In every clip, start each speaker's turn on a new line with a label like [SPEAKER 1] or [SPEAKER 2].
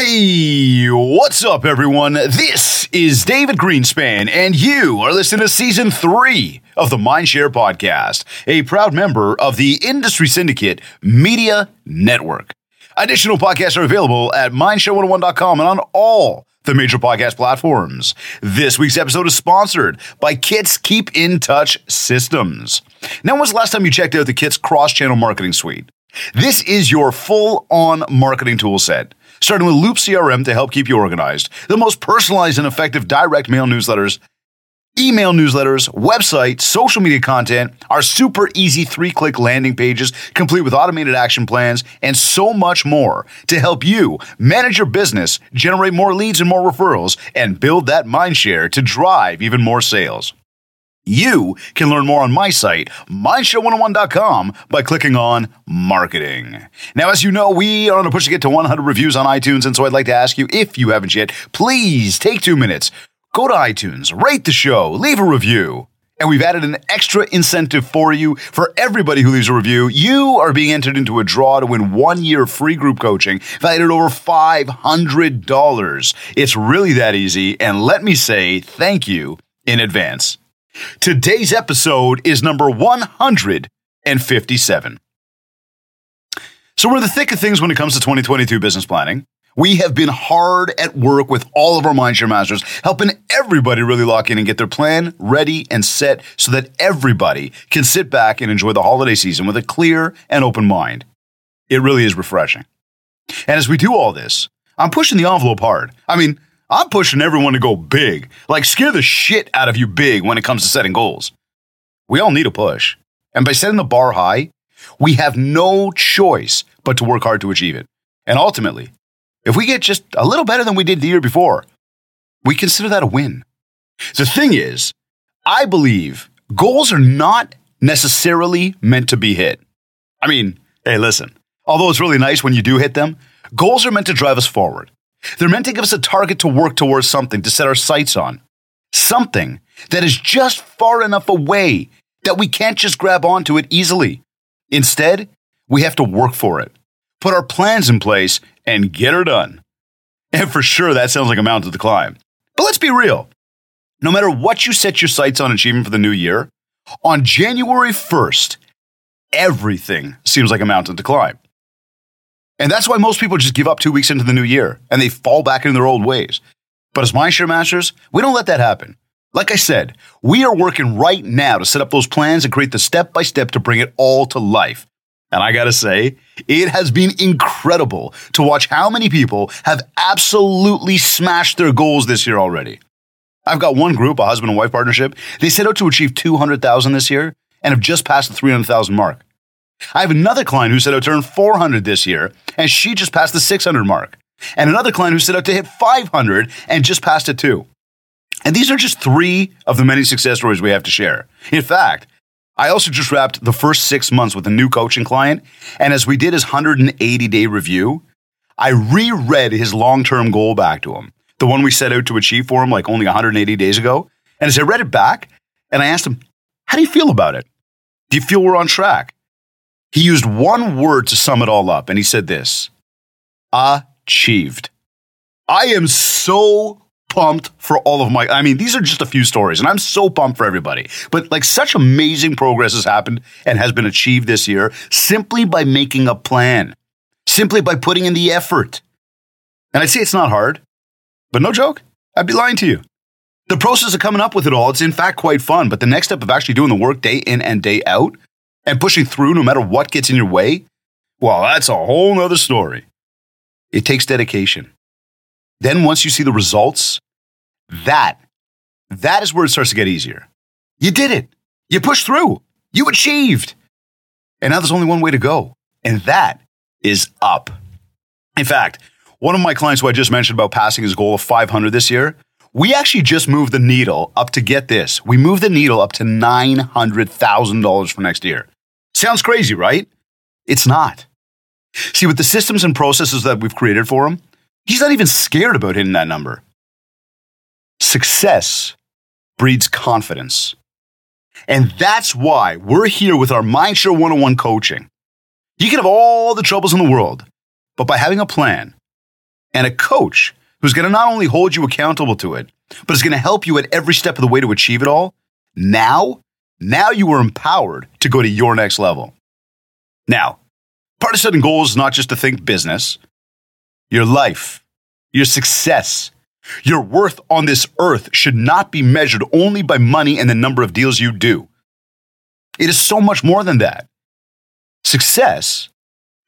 [SPEAKER 1] Hey, what's up, everyone? This is David Greenspan, and you are listening to season three of the Mindshare Podcast, a proud member of the Industry Syndicate Media Network. Additional podcasts are available at mindshare101.com and on all the major podcast platforms. This week's episode is sponsored by Kits Keep in Touch Systems. Now, was the last time you checked out the Kits cross channel marketing suite? This is your full on marketing tool set starting with Loop CRM to help keep you organized, the most personalized and effective direct mail newsletters, email newsletters, website, social media content, our super easy three click landing pages, complete with automated action plans, and so much more to help you manage your business, generate more leads and more referrals, and build that mind share to drive even more sales. You can learn more on my site, mindshare101.com, by clicking on marketing. Now, as you know, we are on a push to get to 100 reviews on iTunes, and so I'd like to ask you, if you haven't yet, please take two minutes, go to iTunes, rate the show, leave a review. And we've added an extra incentive for you. For everybody who leaves a review, you are being entered into a draw to win one year free group coaching valued at over $500. It's really that easy. And let me say thank you in advance. Today's episode is number 157. So we're in the thick of things when it comes to 2022 business planning. We have been hard at work with all of our Mindshare Masters, helping everybody really lock in and get their plan ready and set so that everybody can sit back and enjoy the holiday season with a clear and open mind. It really is refreshing. And as we do all this, I'm pushing the envelope hard. I mean, I'm pushing everyone to go big, like scare the shit out of you big when it comes to setting goals. We all need a push. And by setting the bar high, we have no choice but to work hard to achieve it. And ultimately, if we get just a little better than we did the year before, we consider that a win. The thing is, I believe goals are not necessarily meant to be hit. I mean, hey, listen, although it's really nice when you do hit them, goals are meant to drive us forward. They're meant to give us a target to work towards something, to set our sights on. Something that is just far enough away that we can't just grab onto it easily. Instead, we have to work for it, put our plans in place, and get her done. And for sure, that sounds like a mountain to climb. But let's be real. No matter what you set your sights on achieving for the new year, on January 1st, everything seems like a mountain to climb. And that's why most people just give up two weeks into the new year and they fall back into their old ways. But as Mindshare Masters, we don't let that happen. Like I said, we are working right now to set up those plans and create the step by step to bring it all to life. And I gotta say, it has been incredible to watch how many people have absolutely smashed their goals this year already. I've got one group, a husband and wife partnership. They set out to achieve 200,000 this year and have just passed the 300,000 mark. I have another client who set out to earn 400 this year, and she just passed the 600 mark. And another client who set out to hit 500 and just passed it too. And these are just three of the many success stories we have to share. In fact, I also just wrapped the first six months with a new coaching client. And as we did his 180 day review, I reread his long term goal back to him, the one we set out to achieve for him like only 180 days ago. And as I read it back, and I asked him, How do you feel about it? Do you feel we're on track? He used one word to sum it all up, and he said this achieved. I am so pumped for all of my. I mean, these are just a few stories, and I'm so pumped for everybody. But like, such amazing progress has happened and has been achieved this year simply by making a plan, simply by putting in the effort. And I'd say it's not hard, but no joke, I'd be lying to you. The process of coming up with it all, it's in fact quite fun, but the next step of actually doing the work day in and day out and pushing through no matter what gets in your way, well, that's a whole nother story. It takes dedication. Then once you see the results, that, that is where it starts to get easier. You did it. You pushed through. You achieved. And now there's only one way to go, and that is up. In fact, one of my clients who I just mentioned about passing his goal of 500 this year, we actually just moved the needle up to get this. We moved the needle up to $900,000 for next year. Sounds crazy, right? It's not. See, with the systems and processes that we've created for him, he's not even scared about hitting that number. Success breeds confidence. And that's why we're here with our Mindshare 101 coaching. You can have all the troubles in the world, but by having a plan, and a coach who's going to not only hold you accountable to it, but is going to help you at every step of the way to achieve it all, now, now you are empowered to go to your next level. Now, part of setting goals is not just to think business, your life, your success, your worth on this earth should not be measured only by money and the number of deals you do. It is so much more than that. Success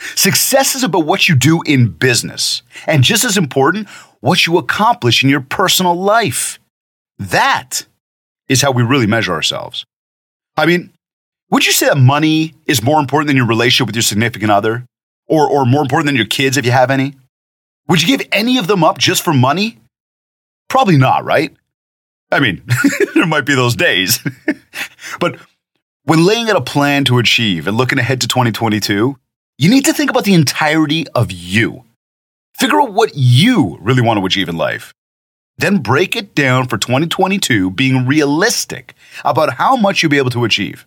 [SPEAKER 1] Success is about what you do in business, and just as important, what you accomplish in your personal life. That is how we really measure ourselves. I mean, would you say that money is more important than your relationship with your significant other? Or, or more important than your kids if you have any? Would you give any of them up just for money? Probably not, right? I mean, there might be those days. but when laying out a plan to achieve and looking ahead to 2022, you need to think about the entirety of you. Figure out what you really want to achieve in life. Then break it down for 2022, being realistic about how much you'll be able to achieve.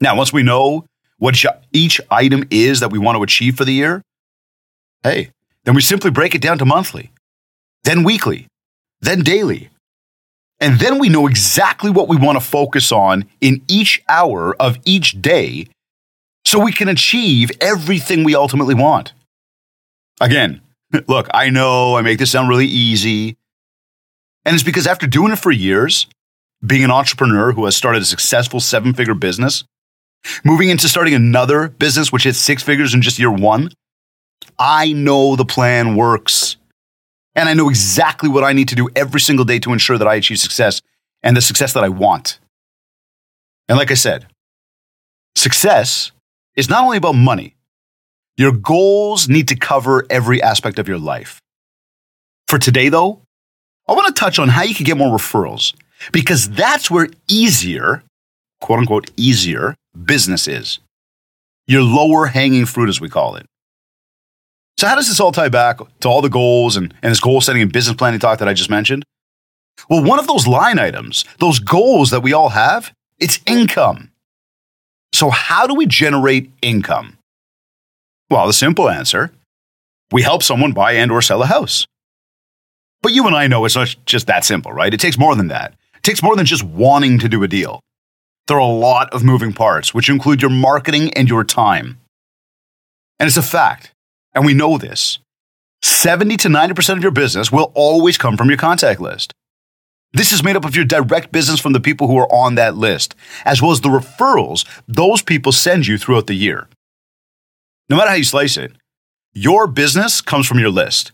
[SPEAKER 1] Now, once we know what each item is that we want to achieve for the year, hey, then we simply break it down to monthly, then weekly, then daily. And then we know exactly what we want to focus on in each hour of each day so we can achieve everything we ultimately want. Again, look, I know I make this sound really easy. And it's because after doing it for years, being an entrepreneur who has started a successful seven figure business, moving into starting another business which hits six figures in just year one, I know the plan works. And I know exactly what I need to do every single day to ensure that I achieve success and the success that I want. And like I said, success is not only about money, your goals need to cover every aspect of your life. For today, though, I want to touch on how you can get more referrals because that's where easier, quote unquote, easier business is. Your lower hanging fruit, as we call it. So, how does this all tie back to all the goals and, and this goal setting and business planning talk that I just mentioned? Well, one of those line items, those goals that we all have, it's income. So, how do we generate income? Well, the simple answer we help someone buy and or sell a house. But you and I know it's not just that simple, right? It takes more than that. Takes more than just wanting to do a deal. There are a lot of moving parts, which include your marketing and your time. And it's a fact, and we know this 70 to 90% of your business will always come from your contact list. This is made up of your direct business from the people who are on that list, as well as the referrals those people send you throughout the year. No matter how you slice it, your business comes from your list.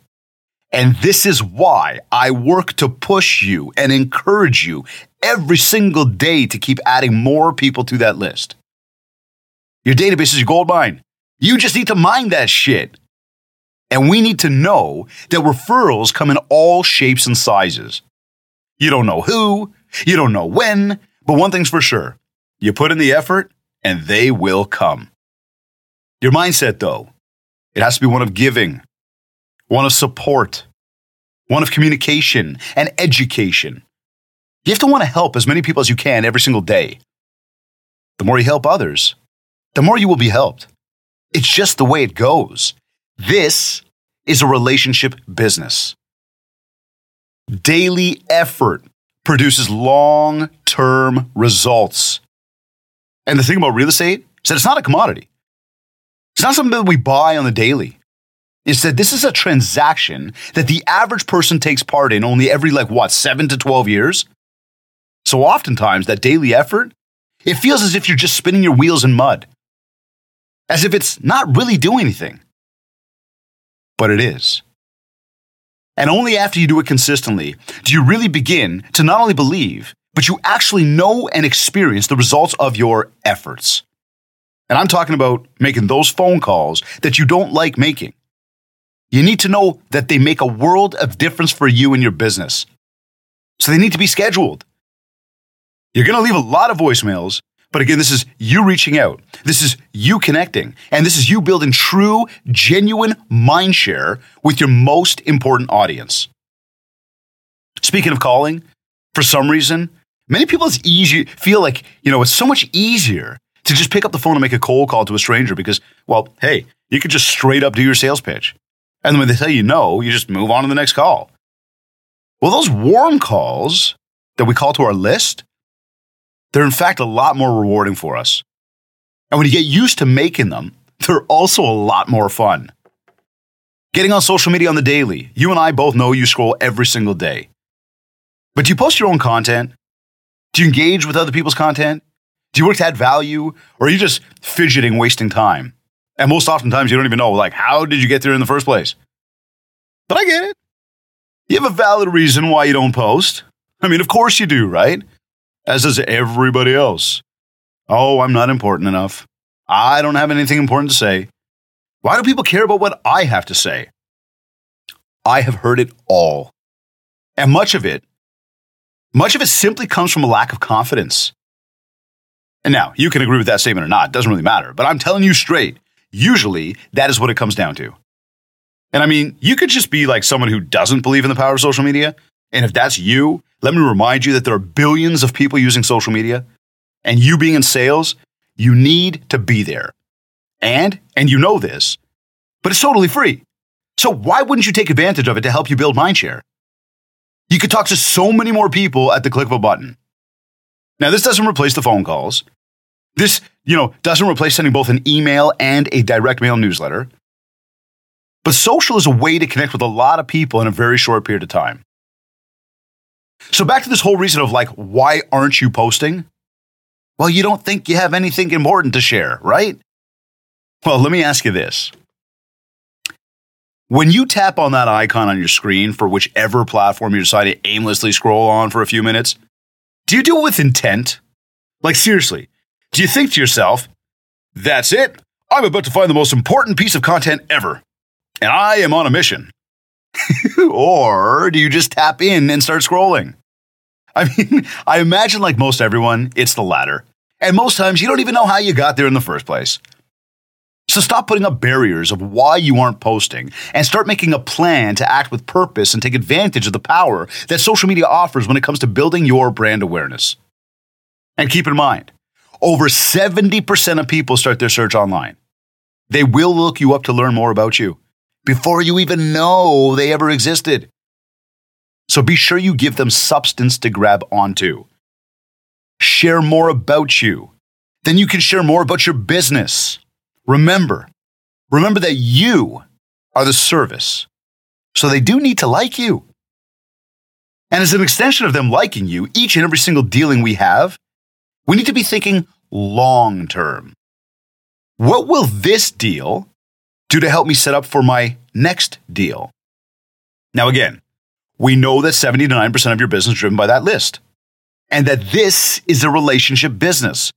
[SPEAKER 1] And this is why I work to push you and encourage you every single day to keep adding more people to that list. Your database is your gold mine. You just need to mine that shit. And we need to know that referrals come in all shapes and sizes. You don't know who, you don't know when, but one thing's for sure you put in the effort and they will come. Your mindset, though, it has to be one of giving, one of support, one of communication and education. You have to want to help as many people as you can every single day. The more you help others, the more you will be helped. It's just the way it goes. This is a relationship business. Daily effort produces long term results. And the thing about real estate is that it's not a commodity. It's not something that we buy on the daily. Instead, this is a transaction that the average person takes part in only every, like, what, seven to 12 years? So oftentimes, that daily effort, it feels as if you're just spinning your wheels in mud, as if it's not really doing anything. But it is. And only after you do it consistently do you really begin to not only believe, but you actually know and experience the results of your efforts. And I'm talking about making those phone calls that you don't like making. You need to know that they make a world of difference for you and your business. So they need to be scheduled. You're going to leave a lot of voicemails but again, this is you reaching out. This is you connecting. And this is you building true, genuine mind share with your most important audience. Speaking of calling, for some reason, many people it's easy feel like, you know, it's so much easier to just pick up the phone and make a cold call to a stranger because, well, hey, you could just straight up do your sales pitch. And when they tell you no, you just move on to the next call. Well, those warm calls that we call to our list, they're in fact a lot more rewarding for us. And when you get used to making them, they're also a lot more fun. Getting on social media on the daily, you and I both know you scroll every single day. But do you post your own content? Do you engage with other people's content? Do you work to add value? Or are you just fidgeting, wasting time? And most oftentimes you don't even know, like, how did you get there in the first place? But I get it. You have a valid reason why you don't post. I mean, of course you do, right? As does everybody else. Oh, I'm not important enough. I don't have anything important to say. Why do people care about what I have to say? I have heard it all. And much of it, much of it simply comes from a lack of confidence. And now, you can agree with that statement or not, it doesn't really matter. But I'm telling you straight, usually that is what it comes down to. And I mean, you could just be like someone who doesn't believe in the power of social media. And if that's you, let me remind you that there are billions of people using social media. And you being in sales, you need to be there. And, and you know this, but it's totally free. So why wouldn't you take advantage of it to help you build mindshare? You could talk to so many more people at the click of a button. Now, this doesn't replace the phone calls. This, you know, doesn't replace sending both an email and a direct mail newsletter. But social is a way to connect with a lot of people in a very short period of time. So back to this whole reason of like, why aren't you posting? Well, you don't think you have anything important to share, right? Well, let me ask you this. When you tap on that icon on your screen for whichever platform you decide to aimlessly scroll on for a few minutes, do you do it with intent? Like, seriously, do you think to yourself, that's it? I'm about to find the most important piece of content ever, and I am on a mission. or do you just tap in and start scrolling? I mean, I imagine, like most everyone, it's the latter. And most times you don't even know how you got there in the first place. So stop putting up barriers of why you aren't posting and start making a plan to act with purpose and take advantage of the power that social media offers when it comes to building your brand awareness. And keep in mind, over 70% of people start their search online. They will look you up to learn more about you before you even know they ever existed. So be sure you give them substance to grab onto. Share more about you. Then you can share more about your business Remember, remember that you are the service. So they do need to like you. And as an extension of them liking you, each and every single dealing we have, we need to be thinking long term. What will this deal do to help me set up for my next deal? Now, again, we know that 70 to 9% of your business is driven by that list, and that this is a relationship business.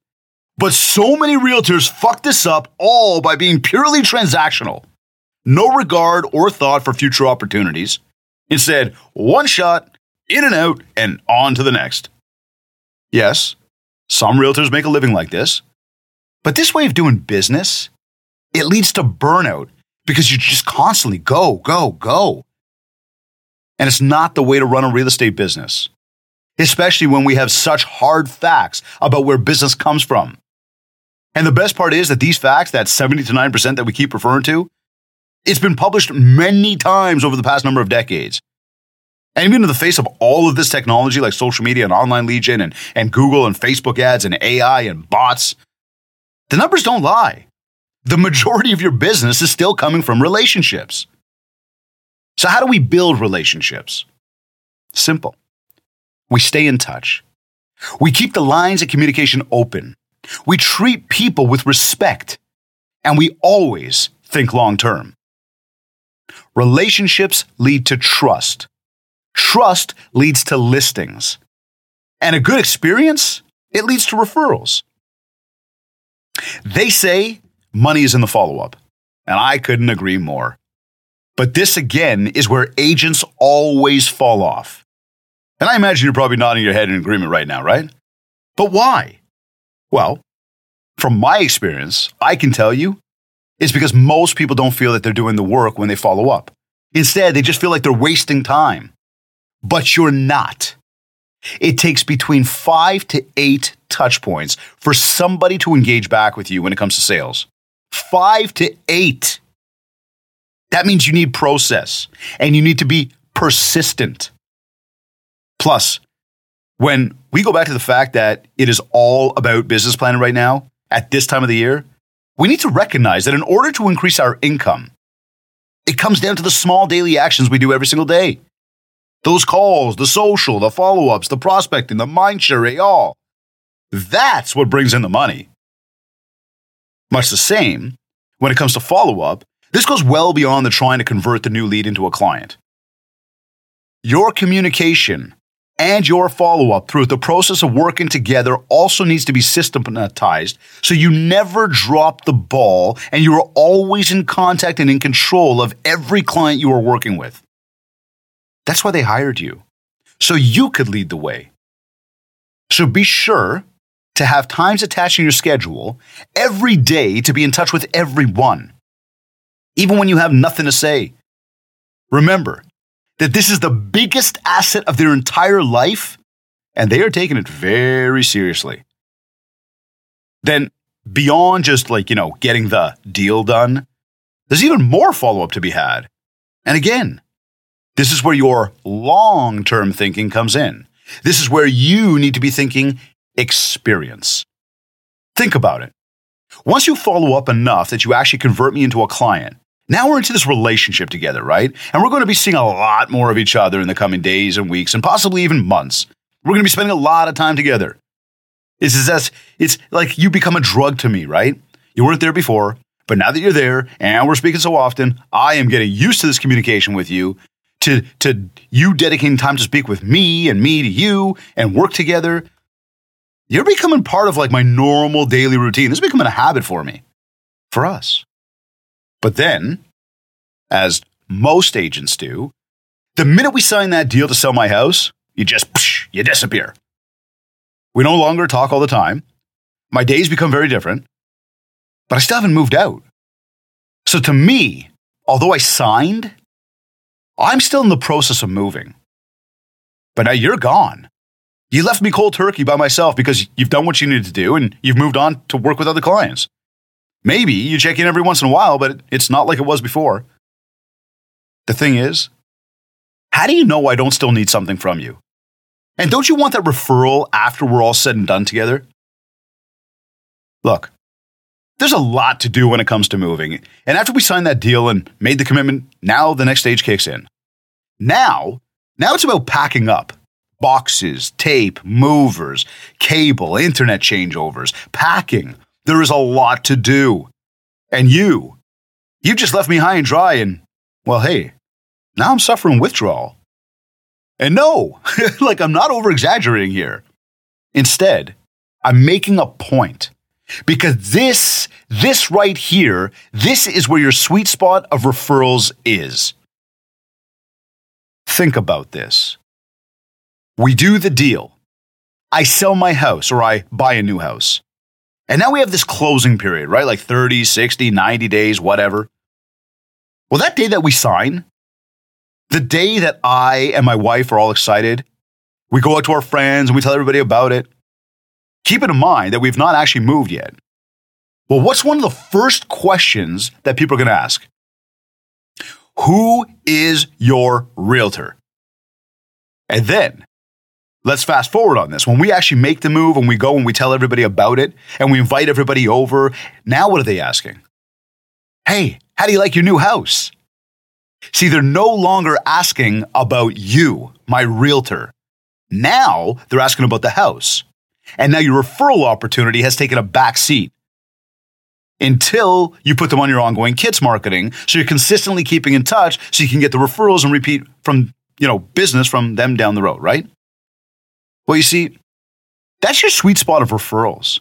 [SPEAKER 1] But so many realtors fuck this up all by being purely transactional. No regard or thought for future opportunities. Instead, one shot, in and out, and on to the next. Yes, some realtors make a living like this. But this way of doing business, it leads to burnout because you just constantly go, go, go. And it's not the way to run a real estate business, especially when we have such hard facts about where business comes from. And the best part is that these facts, that 70 to 9% that we keep referring to, it's been published many times over the past number of decades. And even in the face of all of this technology like social media and online lead gen and, and Google and Facebook ads and AI and bots, the numbers don't lie. The majority of your business is still coming from relationships. So, how do we build relationships? Simple. We stay in touch. We keep the lines of communication open. We treat people with respect, and we always think long term. Relationships lead to trust. Trust leads to listings. And a good experience, it leads to referrals. They say money is in the follow up, and I couldn't agree more. But this again is where agents always fall off. And I imagine you're probably nodding your head in agreement right now, right? But why? Well, from my experience, I can tell you it's because most people don't feel that they're doing the work when they follow up. Instead, they just feel like they're wasting time. But you're not. It takes between five to eight touch points for somebody to engage back with you when it comes to sales. Five to eight. That means you need process and you need to be persistent. Plus, when we go back to the fact that it is all about business planning right now at this time of the year, we need to recognize that in order to increase our income, it comes down to the small daily actions we do every single day. Those calls, the social, the follow ups, the prospecting, the mind share, all. That's what brings in the money. Much the same when it comes to follow up, this goes well beyond the trying to convert the new lead into a client. Your communication and your follow up through the process of working together also needs to be systematized so you never drop the ball and you are always in contact and in control of every client you are working with. That's why they hired you, so you could lead the way. So be sure to have times attached in your schedule every day to be in touch with everyone, even when you have nothing to say. Remember that this is the biggest asset of their entire life, and they are taking it very seriously. Then, beyond just like, you know, getting the deal done, there's even more follow up to be had. And again, this is where your long term thinking comes in. This is where you need to be thinking experience. Think about it. Once you follow up enough that you actually convert me into a client, now we're into this relationship together, right? And we're going to be seeing a lot more of each other in the coming days and weeks and possibly even months. We're going to be spending a lot of time together. It's as it's like you become a drug to me, right? You weren't there before, but now that you're there and we're speaking so often, I am getting used to this communication with you, to to you dedicating time to speak with me and me to you and work together. You're becoming part of like my normal daily routine. This is becoming a habit for me, for us. But then, as most agents do, the minute we sign that deal to sell my house, you just, psh, you disappear. We no longer talk all the time. My days become very different, but I still haven't moved out. So to me, although I signed, I'm still in the process of moving. But now you're gone. You left me cold turkey by myself because you've done what you needed to do and you've moved on to work with other clients. Maybe you check in every once in a while, but it's not like it was before. The thing is, how do you know I don't still need something from you? And don't you want that referral after we're all said and done together? Look, there's a lot to do when it comes to moving. And after we signed that deal and made the commitment, now the next stage kicks in. Now, now it's about packing up boxes, tape, movers, cable, internet changeovers, packing. There is a lot to do. And you, you just left me high and dry, and well, hey, now I'm suffering withdrawal. And no, like I'm not over exaggerating here. Instead, I'm making a point because this, this right here, this is where your sweet spot of referrals is. Think about this. We do the deal. I sell my house or I buy a new house. And now we have this closing period, right? Like 30, 60, 90 days, whatever. Well, that day that we sign, the day that I and my wife are all excited, we go out to our friends and we tell everybody about it. Keep in mind that we've not actually moved yet. Well, what's one of the first questions that people are going to ask? Who is your realtor? And then Let's fast forward on this. When we actually make the move and we go and we tell everybody about it and we invite everybody over, now what are they asking? Hey, how do you like your new house? See, they're no longer asking about you, my realtor. Now they're asking about the house. And now your referral opportunity has taken a back seat until you put them on your ongoing kits marketing. So you're consistently keeping in touch so you can get the referrals and repeat from, you know, business from them down the road, right? Well, you see, that's your sweet spot of referrals.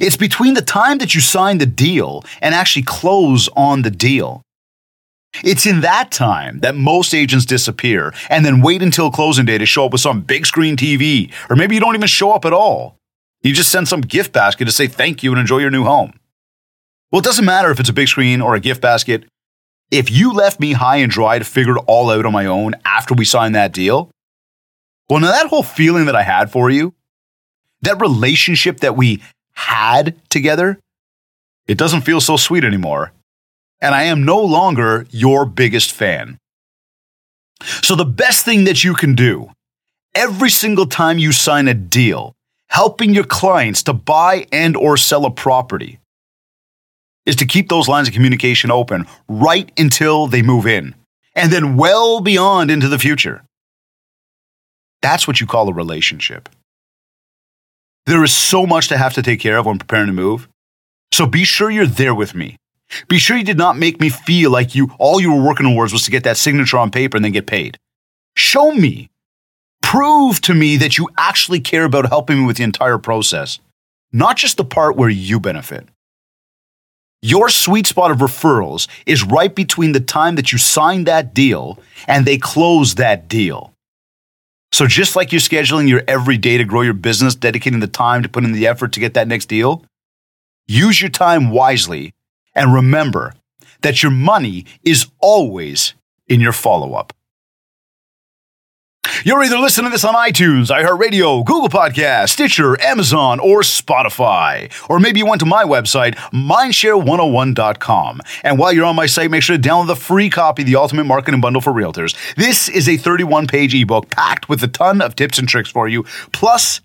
[SPEAKER 1] It's between the time that you sign the deal and actually close on the deal. It's in that time that most agents disappear and then wait until closing day to show up with some big screen TV, or maybe you don't even show up at all. You just send some gift basket to say thank you and enjoy your new home. Well, it doesn't matter if it's a big screen or a gift basket. If you left me high and dry to figure it all out on my own after we signed that deal, well, now that whole feeling that I had for you, that relationship that we had together, it doesn't feel so sweet anymore. And I am no longer your biggest fan. So, the best thing that you can do every single time you sign a deal, helping your clients to buy and or sell a property, is to keep those lines of communication open right until they move in and then well beyond into the future. That's what you call a relationship. There is so much to have to take care of when preparing to move. So be sure you're there with me. Be sure you did not make me feel like you all you were working towards was to get that signature on paper and then get paid. Show me. Prove to me that you actually care about helping me with the entire process, not just the part where you benefit. Your sweet spot of referrals is right between the time that you sign that deal and they close that deal. So, just like you're scheduling your every day to grow your business, dedicating the time to put in the effort to get that next deal, use your time wisely and remember that your money is always in your follow up. You're either listening to this on iTunes, iHeartRadio, Google Podcast, Stitcher, Amazon, or Spotify. Or maybe you went to my website, mindshare101.com. And while you're on my site, make sure to download the free copy the Ultimate Marketing Bundle for Realtors. This is a 31 page ebook packed with a ton of tips and tricks for you. Plus,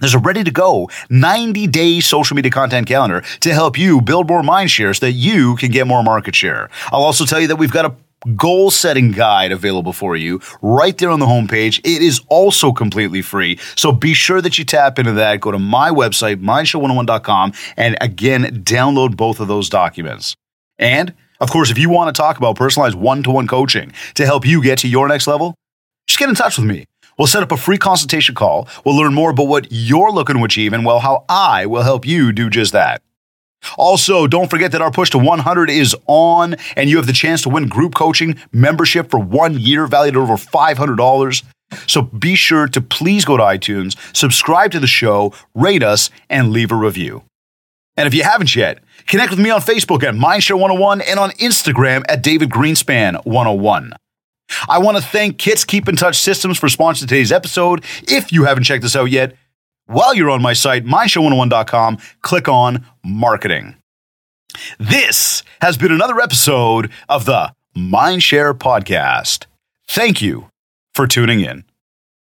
[SPEAKER 1] there's a ready to go 90 day social media content calendar to help you build more mind share so that you can get more market share. I'll also tell you that we've got a goal setting guide available for you right there on the homepage. It is also completely free. So be sure that you tap into that. Go to my website, mindshare101.com, and again, download both of those documents. And of course, if you want to talk about personalized one to one coaching to help you get to your next level, just get in touch with me. We'll set up a free consultation call. We'll learn more about what you're looking to achieve and, well, how I will help you do just that. Also, don't forget that our push to 100 is on, and you have the chance to win group coaching membership for one year valued at over $500. So be sure to please go to iTunes, subscribe to the show, rate us, and leave a review. And if you haven't yet, connect with me on Facebook at Mindshare101 and on Instagram at David Greenspan101. I want to thank Kits Keep in Touch Systems for sponsoring today's episode. If you haven't checked this out yet, while you're on my site, mindshare101.com, click on marketing. This has been another episode of the Mindshare Podcast. Thank you for tuning in.